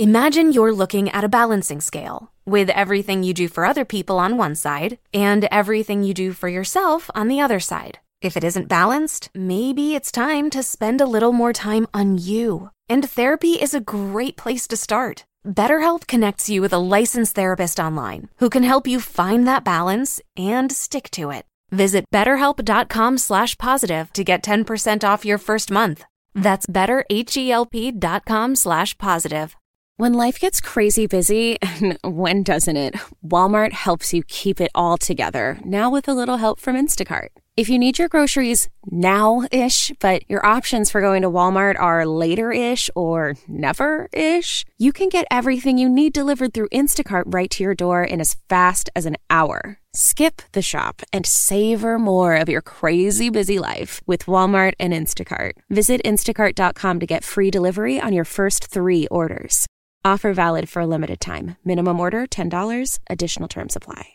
Imagine you're looking at a balancing scale with everything you do for other people on one side and everything you do for yourself on the other side. If it isn't balanced, maybe it's time to spend a little more time on you. And therapy is a great place to start. BetterHelp connects you with a licensed therapist online who can help you find that balance and stick to it. Visit betterhelp.com slash positive to get 10% off your first month. That's betterhelp.com slash positive. When life gets crazy busy, and when doesn't it? Walmart helps you keep it all together, now with a little help from Instacart. If you need your groceries now ish, but your options for going to Walmart are later ish or never ish, you can get everything you need delivered through Instacart right to your door in as fast as an hour. Skip the shop and savor more of your crazy busy life with Walmart and Instacart. Visit instacart.com to get free delivery on your first three orders. Offer valid for a limited time. Minimum order $10, additional terms apply.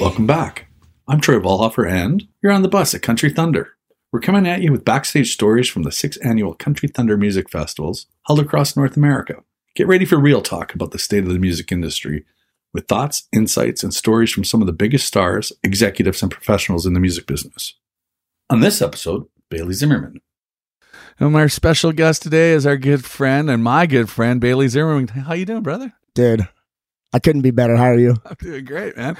Welcome back. I'm Troy Vollhoffer, and you're on the bus at Country Thunder. We're coming at you with backstage stories from the six annual Country Thunder Music Festivals held across North America. Get ready for real talk about the state of the music industry with thoughts, insights, and stories from some of the biggest stars, executives, and professionals in the music business. On this episode, Bailey Zimmerman. And our special guest today is our good friend and my good friend Bailey Zimmerman. How you doing, brother? Dude, I couldn't be better. How are you? I'm doing great, man.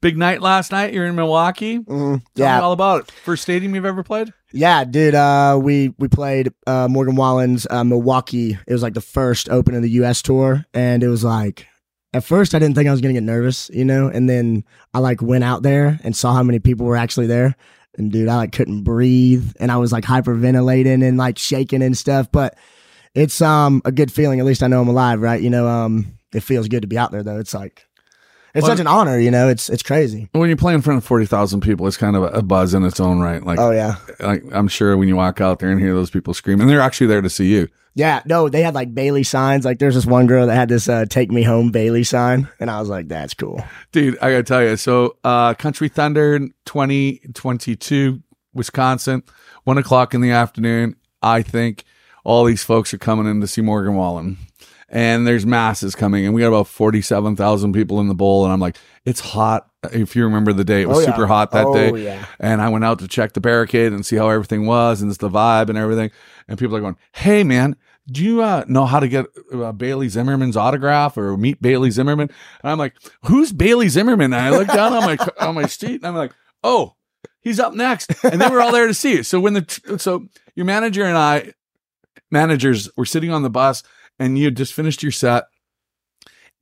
Big night last night. You're in Milwaukee. Mm, Tell yeah, me all about it. First stadium you've ever played? Yeah, dude. Uh, we we played uh, Morgan Wallen's uh, Milwaukee. It was like the first open of the U.S. tour, and it was like at first I didn't think I was gonna get nervous, you know, and then I like went out there and saw how many people were actually there, and dude, I like couldn't breathe, and I was like hyperventilating and like shaking and stuff, but it's um a good feeling. At least I know I'm alive, right? You know, um, it feels good to be out there though. It's like it's Well- such an honor, you know. It's it's crazy. When you play in front of 40,000 people, it's kind of a, a buzz in its own right. Like, Oh yeah. like, I'm sure when you walk out there and hear those people scream, and they're actually there to see you. Yeah, no, they had like Bailey signs. Like there's this one girl that had this uh, "Take Me Home" Bailey sign, and I was like, "That's cool." Dude, I gotta tell you. So, uh, Country Thunder 2022, Wisconsin, one o'clock in the afternoon. I think all these folks are coming in to see Morgan Wallen. And there's masses coming, and we got about 47,000 people in the bowl. And I'm like, it's hot. If you remember the day, it was Oh, yeah. super hot that Oh, day. yeah. And I went out to check the barricade and see how everything was and it's the vibe and everything. And people are going, Hey, man, do you uh, know how to get uh, Bailey Zimmerman's autograph or meet Bailey Zimmerman? And I'm like, Who's Bailey Zimmerman? And I look down on my on my seat and I'm like, Oh, he's up next. And they were all there to see it. So when the so your manager and I, managers, were sitting on the bus and you just finished your set.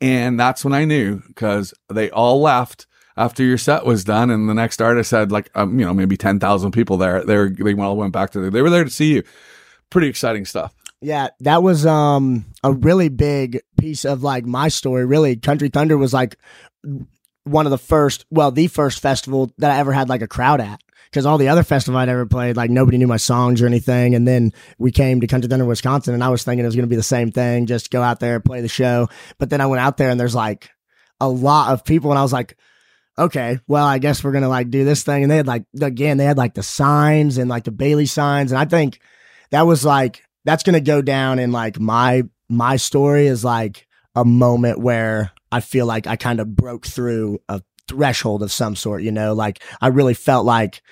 And that's when I knew because they all left after your set was done. And the next artist had like, um, you know, maybe 10,000 people there. They, were, they all went back to there. They were there to see you. Pretty exciting stuff. Yeah, that was um a really big piece of like my story. Really, Country Thunder was like one of the first, well, the first festival that I ever had like a crowd at. Because all the other festival I'd ever played, like nobody knew my songs or anything. And then we came to Country Thunder, Wisconsin, and I was thinking it was going to be the same thing, just go out there, play the show. But then I went out there and there's like a lot of people, and I was like, okay, well, I guess we're gonna like do this thing. And they had like again, they had like the signs and like the Bailey signs, and I think that was like that's gonna go down in like my my story is like a moment where I feel like I kind of broke through a threshold of some sort. You know, like I really felt like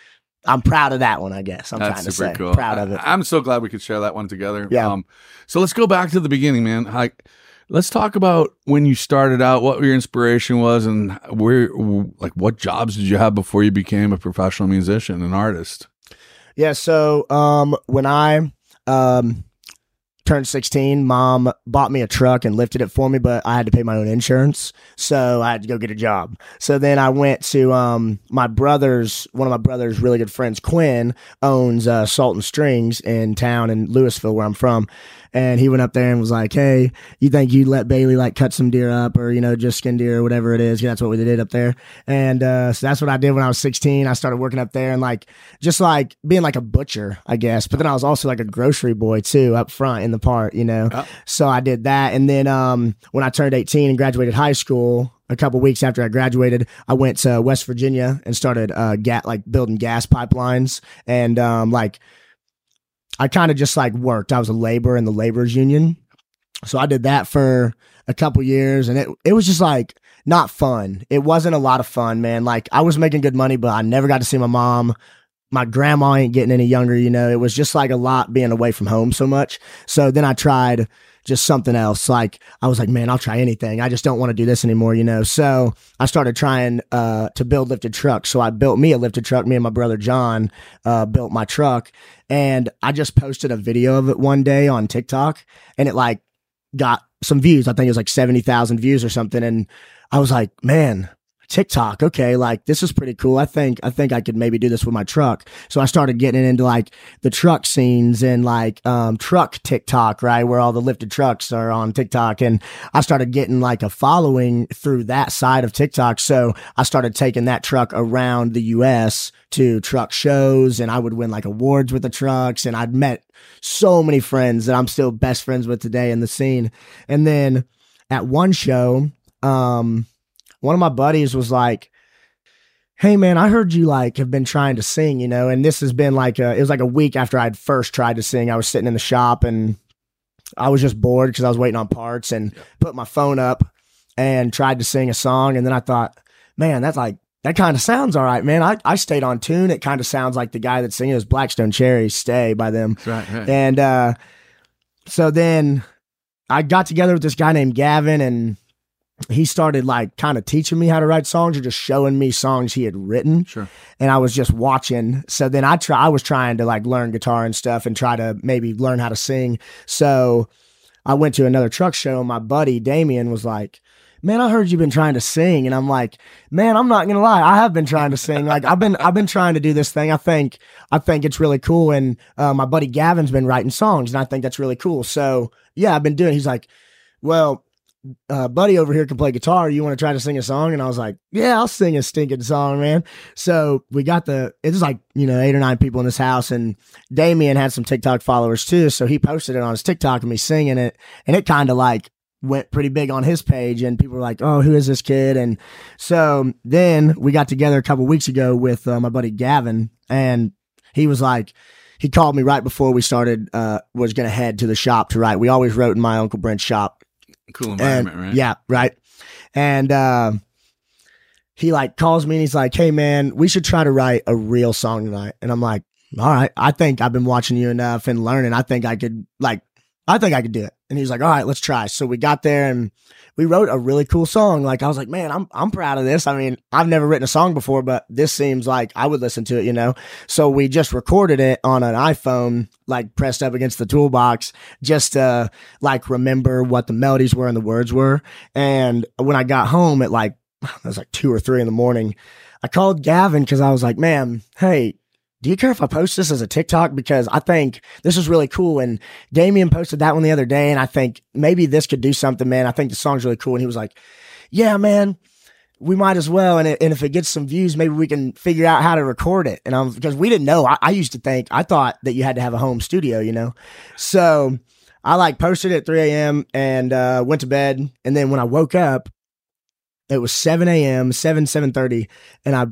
I'm proud of that one. I guess I'm trying to say cool. proud of it. I, am so glad we could share that one together. Yeah. Um, so let's go back to the beginning, man. Like, let's talk about when you started out, what your inspiration was, and where, like, what jobs did you have before you became a professional musician and artist? Yeah. So um, when I um, turned 16, mom bought me a truck and lifted it for me, but I had to pay my own insurance. So I had to go get a job. So then I went to um, my brother's, one of my brother's really good friends, Quinn, owns uh, Salt and Strings in town in Louisville, where I'm from. and he went up there and was like, "Hey, you think you'd let Bailey like cut some deer up, or you know, just skin deer or whatever it is?" That's what we did up there, and uh, so that's what I did when I was 16. I started working up there and like just like being like a butcher, I guess. But then I was also like a grocery boy too up front in the part, you know. So I did that, and then um, when I turned 18 and graduated high school, a couple weeks after I graduated, I went to West Virginia and started uh, gat like building gas pipelines and um, like I kind of just like worked. I was a laborer in the laborers union, so I did that for a couple years, and it it was just like not fun. It wasn't a lot of fun, man. Like I was making good money, but I never got to see my mom. My grandma ain't getting any younger, you know. It was just like a lot being away from home so much. So then I tried just something else. Like I was like, man, I'll try anything. I just don't want to do this anymore, you know. So I started trying uh, to build lifted trucks. So I built me a lifted truck. Me and my brother John uh, built my truck, and I just posted a video of it one day on TikTok, and it like got some views. I think it was like seventy thousand views or something, and I was like, man. TikTok, okay, like this is pretty cool. I think I think I could maybe do this with my truck. So I started getting into like the truck scenes and like um truck TikTok, right, where all the lifted trucks are on TikTok and I started getting like a following through that side of TikTok. So I started taking that truck around the US to truck shows and I would win like awards with the trucks and I'd met so many friends that I'm still best friends with today in the scene. And then at one show, um one of my buddies was like, Hey man, I heard you like have been trying to sing, you know, and this has been like a, it was like a week after I'd first tried to sing. I was sitting in the shop and I was just bored because I was waiting on parts and put my phone up and tried to sing a song. And then I thought, man, that's like, that kind of sounds all right, man. I, I stayed on tune. It kind of sounds like the guy that's singing is Black Stone Cherry Stay by them. Right, right. And uh, so then I got together with this guy named Gavin, and he started like kind of teaching me how to write songs or just showing me songs he had written. Sure. And I was just watching. So then I try I was trying to like learn guitar and stuff and try to maybe learn how to sing. So I went to another truck show and my buddy Damien was like, Man, I heard you've been trying to sing. And I'm like, man, I'm not gonna lie. I have been trying to sing. Like I've been I've been trying to do this thing. I think I think it's really cool. And uh, my buddy Gavin's been writing songs and I think that's really cool. So yeah, I've been doing he's like, Well, uh, buddy over here can play guitar. You want to try to sing a song? And I was like, yeah, I'll sing a stinking song, man. So we got the, it was like, you know, eight or nine people in this house and Damien had some TikTok followers too. So he posted it on his TikTok and me singing it. And it kind of like went pretty big on his page and people were like, oh, who is this kid? And so then we got together a couple weeks ago with uh, my buddy Gavin and he was like, he called me right before we started, uh, was going to head to the shop to write. We always wrote in my Uncle Brent's shop Cool and- environment, right? Yeah, right. And uh, he like calls me and he's like, "Hey man, we should try to write a real song tonight." And I'm like, "All right, I think I've been watching you enough and learning. I think I could like, I think I could do it." And he's like, "All right, let's try." So we got there and we wrote a really cool song. Like I was like, "Man, I'm I'm proud of this. I mean, I've never written a song before, but this seems like I would listen to it, you know." So we just recorded it on an iPhone, like pressed up against the toolbox, just to like remember what the melodies were and the words were. And when I got home at like it was like two or three in the morning, I called Gavin because I was like, "Man, hey." Do you care if I post this as a TikTok? Because I think this is really cool. And Damien posted that one the other day. And I think maybe this could do something, man. I think the song's really cool. And he was like, yeah, man, we might as well. And, it, and if it gets some views, maybe we can figure out how to record it. And I'm, because we didn't know. I, I used to think, I thought that you had to have a home studio, you know? So I like posted at 3 a.m. and uh, went to bed. And then when I woke up, it was 7 a.m., 7, 7.30. And I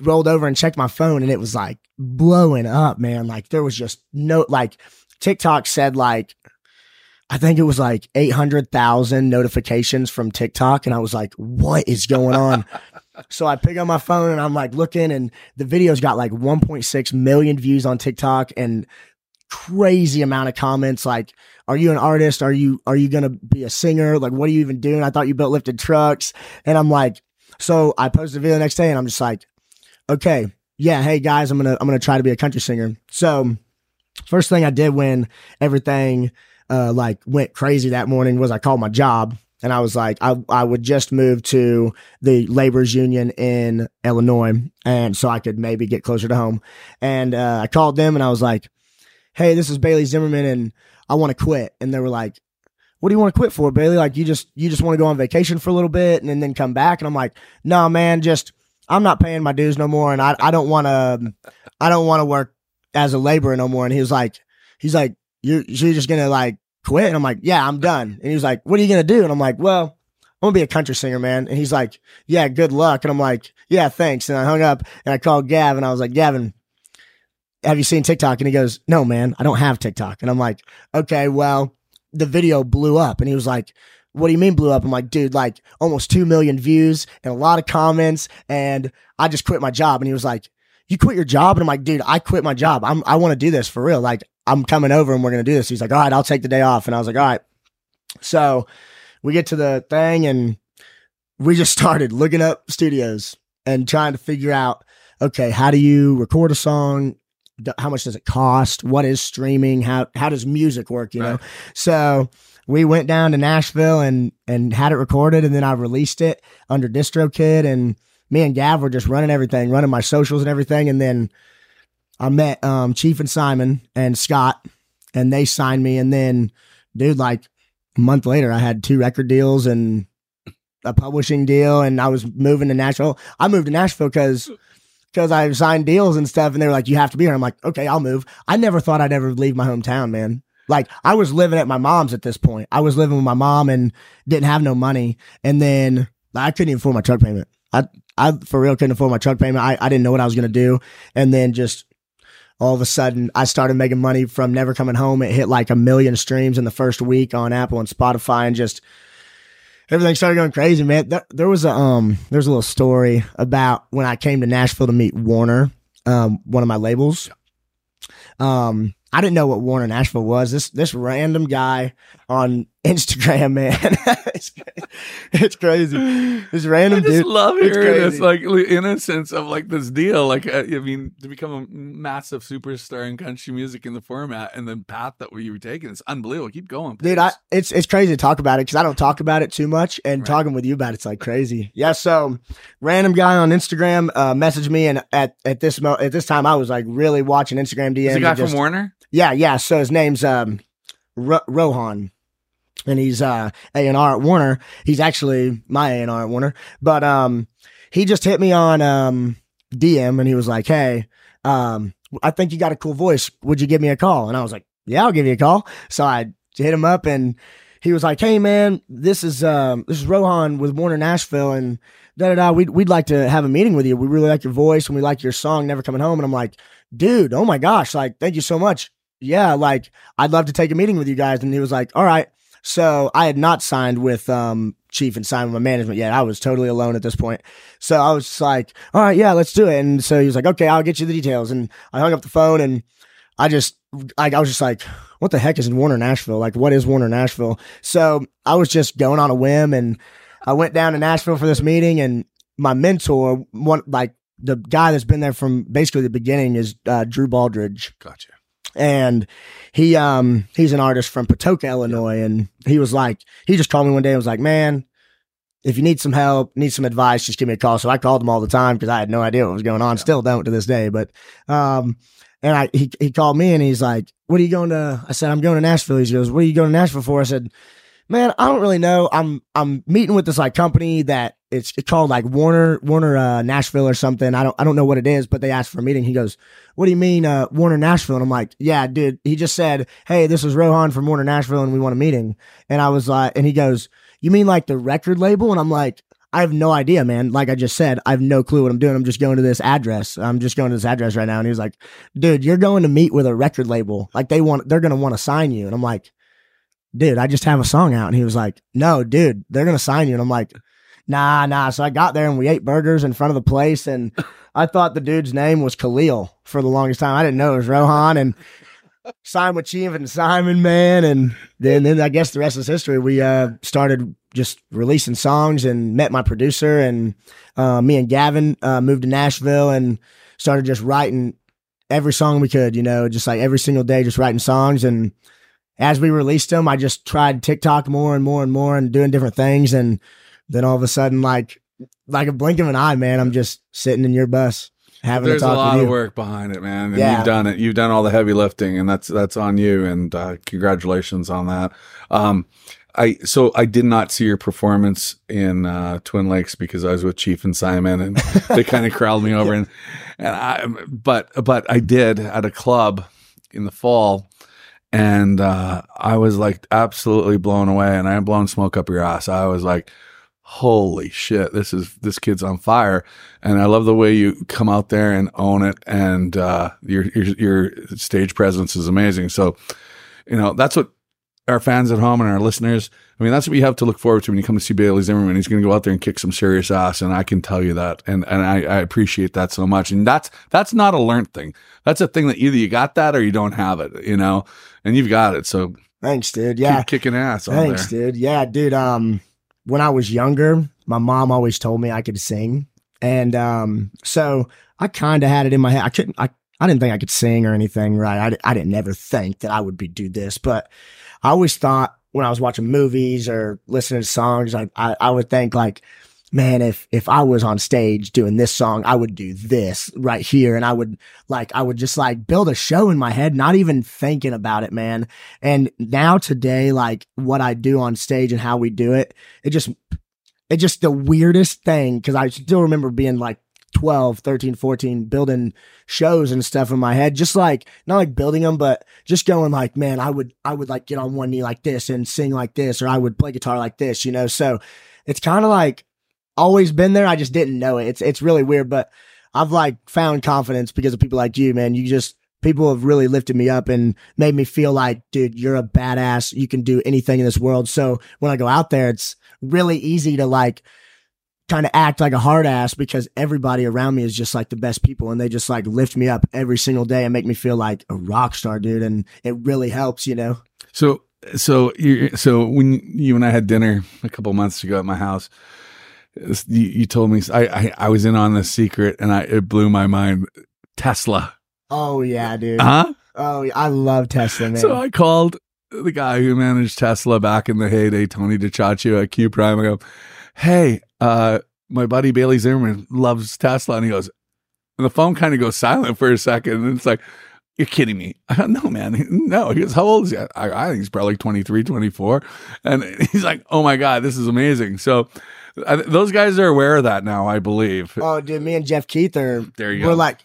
rolled over and checked my phone and it was like blowing up, man. Like there was just no, like TikTok said like, I think it was like 800,000 notifications from TikTok. And I was like, what is going on? so I pick up my phone and I'm like looking and the video's got like 1.6 million views on TikTok and crazy amount of comments like are you an artist are you are you gonna be a singer like what are you even doing i thought you built lifted trucks and i'm like so i posted a video the next day and i'm just like okay yeah hey guys i'm gonna i'm gonna try to be a country singer so first thing i did when everything uh like went crazy that morning was i called my job and I was like, I, I would just move to the laborers union in Illinois. And so I could maybe get closer to home. And uh, I called them and I was like, "Hey, this is Bailey Zimmerman, and I want to quit." And they were like, "What do you want to quit for, Bailey? Like you just you just want to go on vacation for a little bit and, then come back?" And I'm like, "No, man, just I'm not paying my dues no more, and I I don't want to I don't want to work as a laborer no more." And he was like, he's like, "You're you're just gonna like quit?" And I'm like, "Yeah, I'm done." And he was like, "What are you gonna do?" And I'm like, "Well." I'm gonna be a country singer, man. And he's like, Yeah, good luck. And I'm like, Yeah, thanks. And I hung up and I called Gavin. And I was like, Gavin, have you seen TikTok? And he goes, No, man, I don't have TikTok. And I'm like, Okay, well, the video blew up. And he was like, What do you mean blew up? I'm like, dude, like almost two million views and a lot of comments. And I just quit my job. And he was like, You quit your job? And I'm like, dude, I quit my job. I'm I want to do this for real. Like, I'm coming over and we're gonna do this. He's like, All right, I'll take the day off. And I was like, All right. So we get to the thing and we just started looking up studios and trying to figure out okay how do you record a song how much does it cost what is streaming how how does music work you know so we went down to nashville and and had it recorded and then i released it under distrokid and me and gav were just running everything running my socials and everything and then i met um, chief and simon and scott and they signed me and then dude like a month later, I had two record deals and a publishing deal, and I was moving to Nashville. I moved to Nashville because because I signed deals and stuff, and they were like, "You have to be here." I'm like, "Okay, I'll move." I never thought I'd ever leave my hometown, man. Like I was living at my mom's at this point. I was living with my mom and didn't have no money, and then I couldn't even afford my truck payment. I I for real couldn't afford my truck payment. I, I didn't know what I was gonna do, and then just all of a sudden I started making money from never coming home. It hit like a million streams in the first week on Apple and Spotify and just everything started going crazy, man. There, there was a, um, there's a little story about when I came to Nashville to meet Warner, um, one of my labels. Um, I didn't know what Warner Nashville was. This this random guy on Instagram, man. it's, it's, crazy. This random I just dude. love hearing this like innocence of like this deal. Like uh, I mean, to become a massive superstar in country music in the format and the path that we were taking, it's unbelievable. Keep going, please. dude. I, it's it's crazy to talk about it because I don't talk about it too much, and right. talking with you about it's like crazy. Yeah. So, random guy on Instagram uh, messaged me, and at at this mo- at this time, I was like really watching Instagram DMs. The guy just, from Warner? Yeah, yeah. So his name's um, Rohan, and he's uh A and R at Warner. He's actually my A and R at Warner, but um, he just hit me on um DM and he was like, "Hey, um, I think you got a cool voice. Would you give me a call?" And I was like, "Yeah, I'll give you a call." So I hit him up and he was like, "Hey, man, this is um this is Rohan with Warner Nashville and." Da, da, da, we'd, we'd like to have a meeting with you. We really like your voice and we like your song, Never Coming Home. And I'm like, dude, oh my gosh, like, thank you so much yeah, like I'd love to take a meeting with you guys. And he was like, all right. So I had not signed with um, Chief and signed with my management yet. I was totally alone at this point. So I was just like, all right, yeah, let's do it. And so he was like, okay, I'll get you the details. And I hung up the phone and I just, I, I was just like, what the heck is in Warner Nashville? Like, what is Warner Nashville? So I was just going on a whim and I went down to Nashville for this meeting and my mentor, one, like the guy that's been there from basically the beginning is uh, Drew Baldridge. Gotcha and he um he's an artist from Patoka, Illinois, and he was like he just called me one day and was like, man. If you need some help, need some advice, just give me a call. So I called him all the time because I had no idea what was going on. Yeah. Still don't to this day. But um, and I he he called me and he's like, "What are you going to?" I said, "I'm going to Nashville." He goes, "What are you going to Nashville for?" I said, "Man, I don't really know. I'm I'm meeting with this like company that it's, it's called like Warner Warner uh, Nashville or something. I don't I don't know what it is, but they asked for a meeting. He goes, "What do you mean uh, Warner Nashville?" And I'm like, "Yeah, dude." He just said, "Hey, this is Rohan from Warner Nashville, and we want a meeting." And I was like, and he goes, "You mean like the record label?" And I'm like, I have no idea, man. Like I just said, I have no clue what I'm doing. I'm just going to this address. I'm just going to this address right now. And he was like, dude, you're going to meet with a record label. Like they want, they're going to want to sign you. And I'm like, dude, I just have a song out. And he was like, no, dude, they're going to sign you. And I'm like, nah, nah. So I got there and we ate burgers in front of the place, and I thought the dude's name was Khalil for the longest time. I didn't know it was Rohan, and with Chief and Simon, man. And then, then I guess the rest is history. We uh, started just releasing songs and met my producer, and uh, me and Gavin uh, moved to Nashville and started just writing every song we could, you know, just like every single day, just writing songs. And as we released them, I just tried TikTok more and more and more and doing different things. And then all of a sudden, like like a blink of an eye, man, I'm just sitting in your bus having There's a talk lot of work behind it, man. And Yeah. you've done it. You've done all the heavy lifting, and that's that's on you. And uh, congratulations on that. Um, I so I did not see your performance in uh, Twin Lakes because I was with Chief and Simon, and they kind of crowded me over. And and I, but but I did at a club in the fall, and uh, I was like absolutely blown away. And I am blowing smoke up your ass. I was like, holy shit, this is this kid's on fire. And I love the way you come out there and own it. And uh, your your your stage presence is amazing. So, you know, that's what our fans at home and our listeners. I mean, that's what you have to look forward to when you come to see Bailey Zimmerman. He's going to go out there and kick some serious ass, and I can tell you that, and and I, I appreciate that so much. And that's that's not a learned thing. That's a thing that either you got that or you don't have it, you know. And you've got it, so Thanks, dude. Yeah. keep kicking ass Thanks, there. dude. Yeah, dude. Um, when I was younger, my mom always told me I could sing, and um, so I kind of had it in my head. I couldn't. I I didn't think I could sing or anything, right? I, I didn't never think that I would be do this, but I always thought when I was watching movies or listening to songs, I I, I would think like. Man, if if I was on stage doing this song, I would do this right here, and I would like I would just like build a show in my head, not even thinking about it, man. And now today, like what I do on stage and how we do it, it just, it just the weirdest thing. Cause I still remember being like 12, 13, 14, building shows and stuff in my head, just like, not like building them, but just going like, man, I would, I would like get on one knee like this and sing like this, or I would play guitar like this, you know? So it's kind of like always been there. I just didn't know it. It's, it's really weird, but I've like found confidence because of people like you, man. You just, people have really lifted me up and made me feel like, dude, you're a badass. You can do anything in this world. So when I go out there, it's really easy to like kind of act like a hard ass because everybody around me is just like the best people and they just like lift me up every single day and make me feel like a rock star, dude. And it really helps, you know? So so you so when you and I had dinner a couple months ago at my house, you, you told me I, I I was in on this secret and I it blew my mind. Tesla, Oh, yeah, dude. huh? Oh, I love Tesla, man. So I called the guy who managed Tesla back in the heyday, Tony DiCioccio at Q Prime. I go, hey, uh, my buddy Bailey Zimmerman loves Tesla, and he goes, and the phone kind of goes silent for a second, and it's like. You're kidding me. I don't know, man. No, he goes, how old is he? I, I think he's probably like 23, 24. And he's like, oh my God, this is amazing. So I, those guys are aware of that now, I believe. Oh, dude, me and Jeff Keith are. There you we're go. like,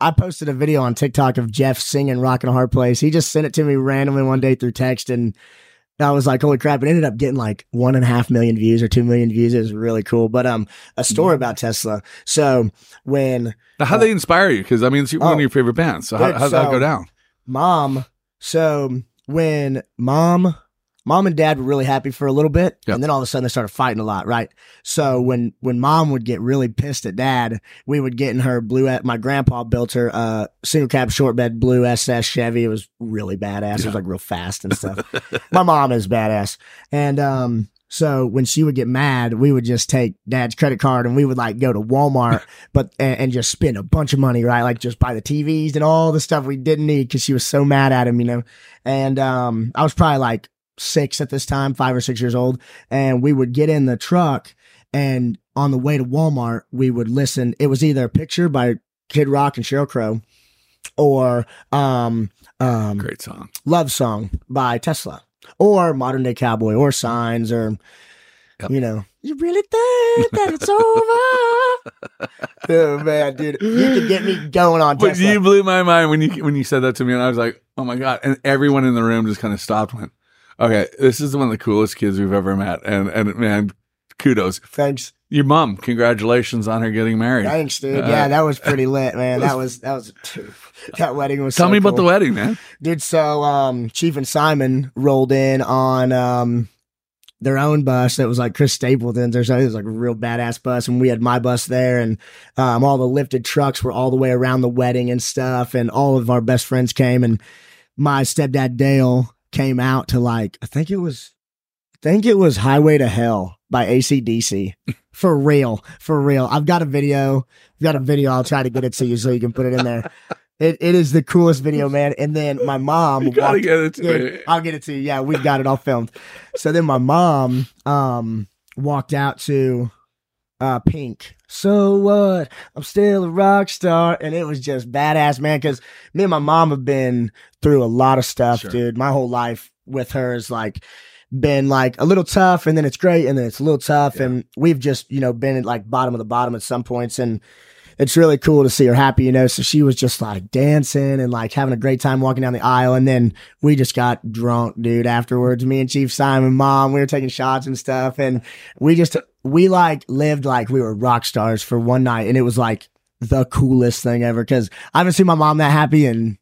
I posted a video on TikTok of Jeff singing "Rockin' a Hard Place." He just sent it to me randomly one day through text, and I was like, "Holy crap!" It ended up getting like one and a half million views or two million views. It was really cool. But um, a story about Tesla. So when Now, how do they inspire you? Because I mean, it's one Oh. of your favorite bands. So, how, Dude, how'd that go down? mom, so when mom, mom and dad were really happy for a little bit, Yep. and then all of a sudden they started fighting a lot, right? So when when mom would get really pissed at dad, we would get in her blue. My grandpa built her a single cab short bed blue SS Chevy. It was really badass. It was like real fast and stuff. my mom is badass, and um. So when she would get mad, we would just take dad's credit card and we would like go to Walmart, but and, and just spend a bunch of money, right? Like just buy the TVs and all the stuff we didn't need because she was so mad at him, you know. And um, I was probably like six at this time, five or six years old, and we would get in the truck and on the way to Walmart, we would listen. It was either a picture by Kid Rock and Sheryl Crow, or um, um, Great song. love song by Tesla or modern day cowboy or signs or Yep. you know you really think that it's over oh man dude you could get me going on But Tesla you blew my mind when you when you said that to me, and I was like, "Oh my god!" And everyone in the room just kind of stopped. and Went, "Okay, this is one of the coolest kids we've ever met." And and man, kudos. thanks Your mom, congratulations on her getting married. thanks dude Uh, yeah that was pretty lit man that was that was that wedding was Tell so me about the wedding, man. dude so um chief and simon rolled in on um their own bus that was like Chris Stapleton's or something. It was like a real badass bus. And we had my bus there and, um, all the lifted trucks were all the way around the wedding and stuff. And all of our best friends came and my stepdad Dale came out to like, I think it was, I think it was Highway to Hell by ACDC. For real. For real. I've got a video. I've got a video. I'll try to get it to you so you can put it in there. It, it is the coolest video, man. And then my mom You gotta walked- get it to yeah, me. I'll get it to you. Yeah, we've got it all filmed. So then my mom um walked out to uh, Pink. So what? I'm still a rock star, and it was just badass, man. Because me and my mom have been through a lot of stuff, Sure. dude. My whole life with her is like been like a little tough, and then it's great, and then it's a little tough, Yeah. and we've just you know been at like bottom of the bottom at some points, and it's really cool to see her happy, you know. So she was just like dancing and like having a great time walking down the aisle. And then we just got drunk, dude, afterwards. Me and Chief Simon, mom, we were taking shots and stuff. And we just, we like lived like we were rock stars for one night. And it was like the coolest thing ever. Cause I haven't seen my mom that happy in,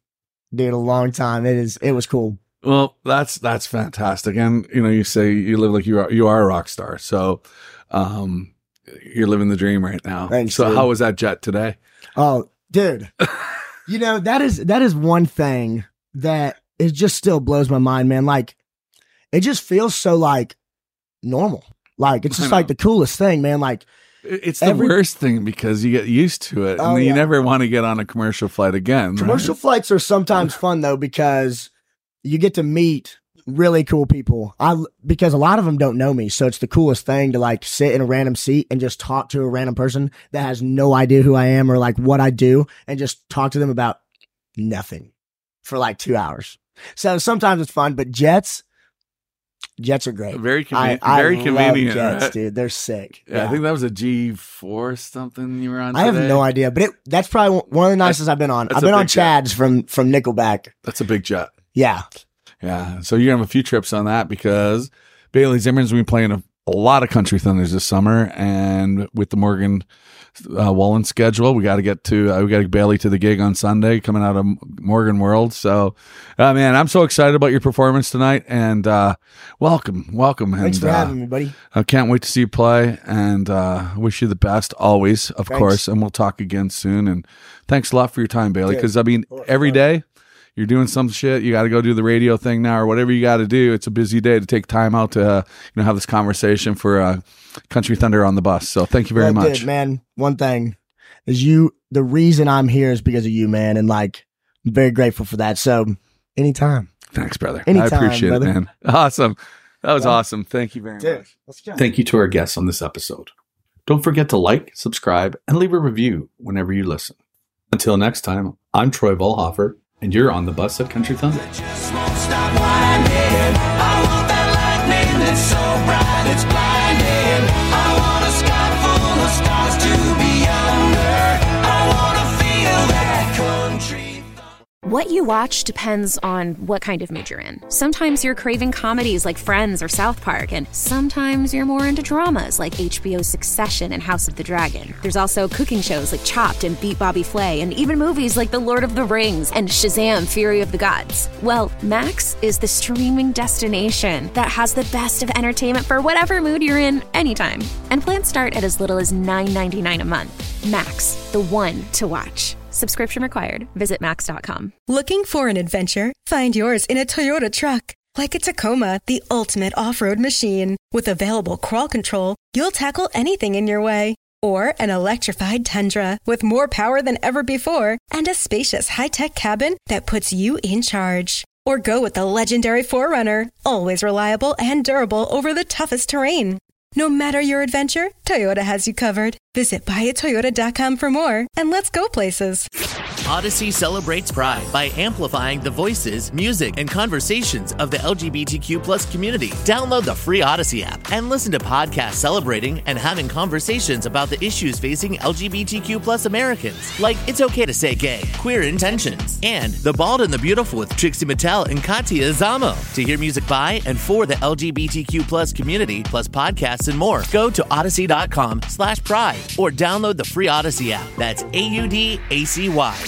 dude, a long time. It is, it was cool. Well, that's that's fantastic, and you know, you say you live like you are you are a rock star, so um, you're living the dream right now. Thanks, so, dude. how was that jet today? Oh, dude. you know, that is that is one thing that it just still blows my mind, man. Like it just feels so like normal. Like it's just like the coolest thing, man. Like It's the Every- worst thing because you get used to it, and Oh, you yeah. never want to get on a commercial flight again. right? commercial flights are sometimes fun though because you get to meet really cool people. I because a lot of them don't know me, so it's the coolest thing to like sit in a random seat and just talk to a random person that has no idea who I am or like what I do and just talk to them about nothing for like 2 hours. So sometimes it's fun, but jets jets are great. Very I, convenient. I very love convenient. jets, right? dude. They're sick. Yeah, I think that was a G four something you were on. I have no idea, but it, that's probably one of the nicest I've been on. I've been on big jet. Chad's from from Nickelback. That's a big jet. Yeah, Yeah. So you're gonna have a few trips on that because Bailey Zimmerman's been playing a, a lot of country thunders this summer, and with the Morgan uh, Wallen schedule, we got to get to uh, we got to Bailey to the gig on Sunday coming out of Morgan World. So, uh, man, I'm so excited about your performance tonight, and uh, welcome, welcome, thanks and for uh, having me, buddy. I can't wait to see you play, and uh, wish you the best always, of Thanks. course. And we'll talk again soon. And thanks a lot for your time, Bailey. Because I mean, every day every brother. day you're doing some shit. You got to go do the radio thing now, or whatever you got to do. It's a busy day to take time out to uh, you know have this conversation for uh, Country Thunder on the bus. So thank you very Well, much. dude, man. One thing is you. The reason I'm here is because of you, man, and like I'm very grateful for that. So anytime, Thanks, brother. I appreciate brother. it, man. Awesome. That was Yeah. awesome. Thank you very dude. much. Let's go. Thank you to our guests on this episode. Don't forget to like, subscribe, and leave a review whenever you listen. Until next time, I'm Troy Vollhoffer, and you're on the bus at Country Thunder. What you watch depends on what kind of mood you're in. Sometimes you're craving comedies like Friends or South Park, and sometimes you're more into dramas like HBO's Succession and House of the Dragon. There's also cooking shows like Chopped and Beat Bobby Flay, and even movies like The Lord of the Rings and Shazam Fury of the Gods. Well, Max is the streaming destination that has the best of entertainment for whatever mood you're in anytime. And plans start at as little as $9.99 a month. Max, the one to watch. Subscription required. Visit max.com. Looking for an adventure? Find yours in a Toyota truck. Like a Tacoma, the ultimate off road machine. With available crawl control, you'll tackle anything in your way. Or an electrified Tundra with more power than ever before and a spacious high tech cabin that puts you in charge. Or go with the legendary 4Runner, always reliable and durable over the toughest terrain. No matter your adventure, Toyota has you covered. Visit buyatoyota.com for more and let's go places. Audacy celebrates pride by amplifying the voices, music, and conversations of the LGBTQ plus community. Download the free Audacy app and listen to podcasts celebrating and having conversations about the issues facing LGBTQ plus Americans, like It's Okay to Say Gay, Queer Intentions, and The Bald and the Beautiful with Trixie Mattel and Katya Zamo. To hear music by and for the LGBTQ plus community, plus podcasts and more, go to audacy.com slash pride or download the free Audacy app. That's A-U-D-A-C-Y.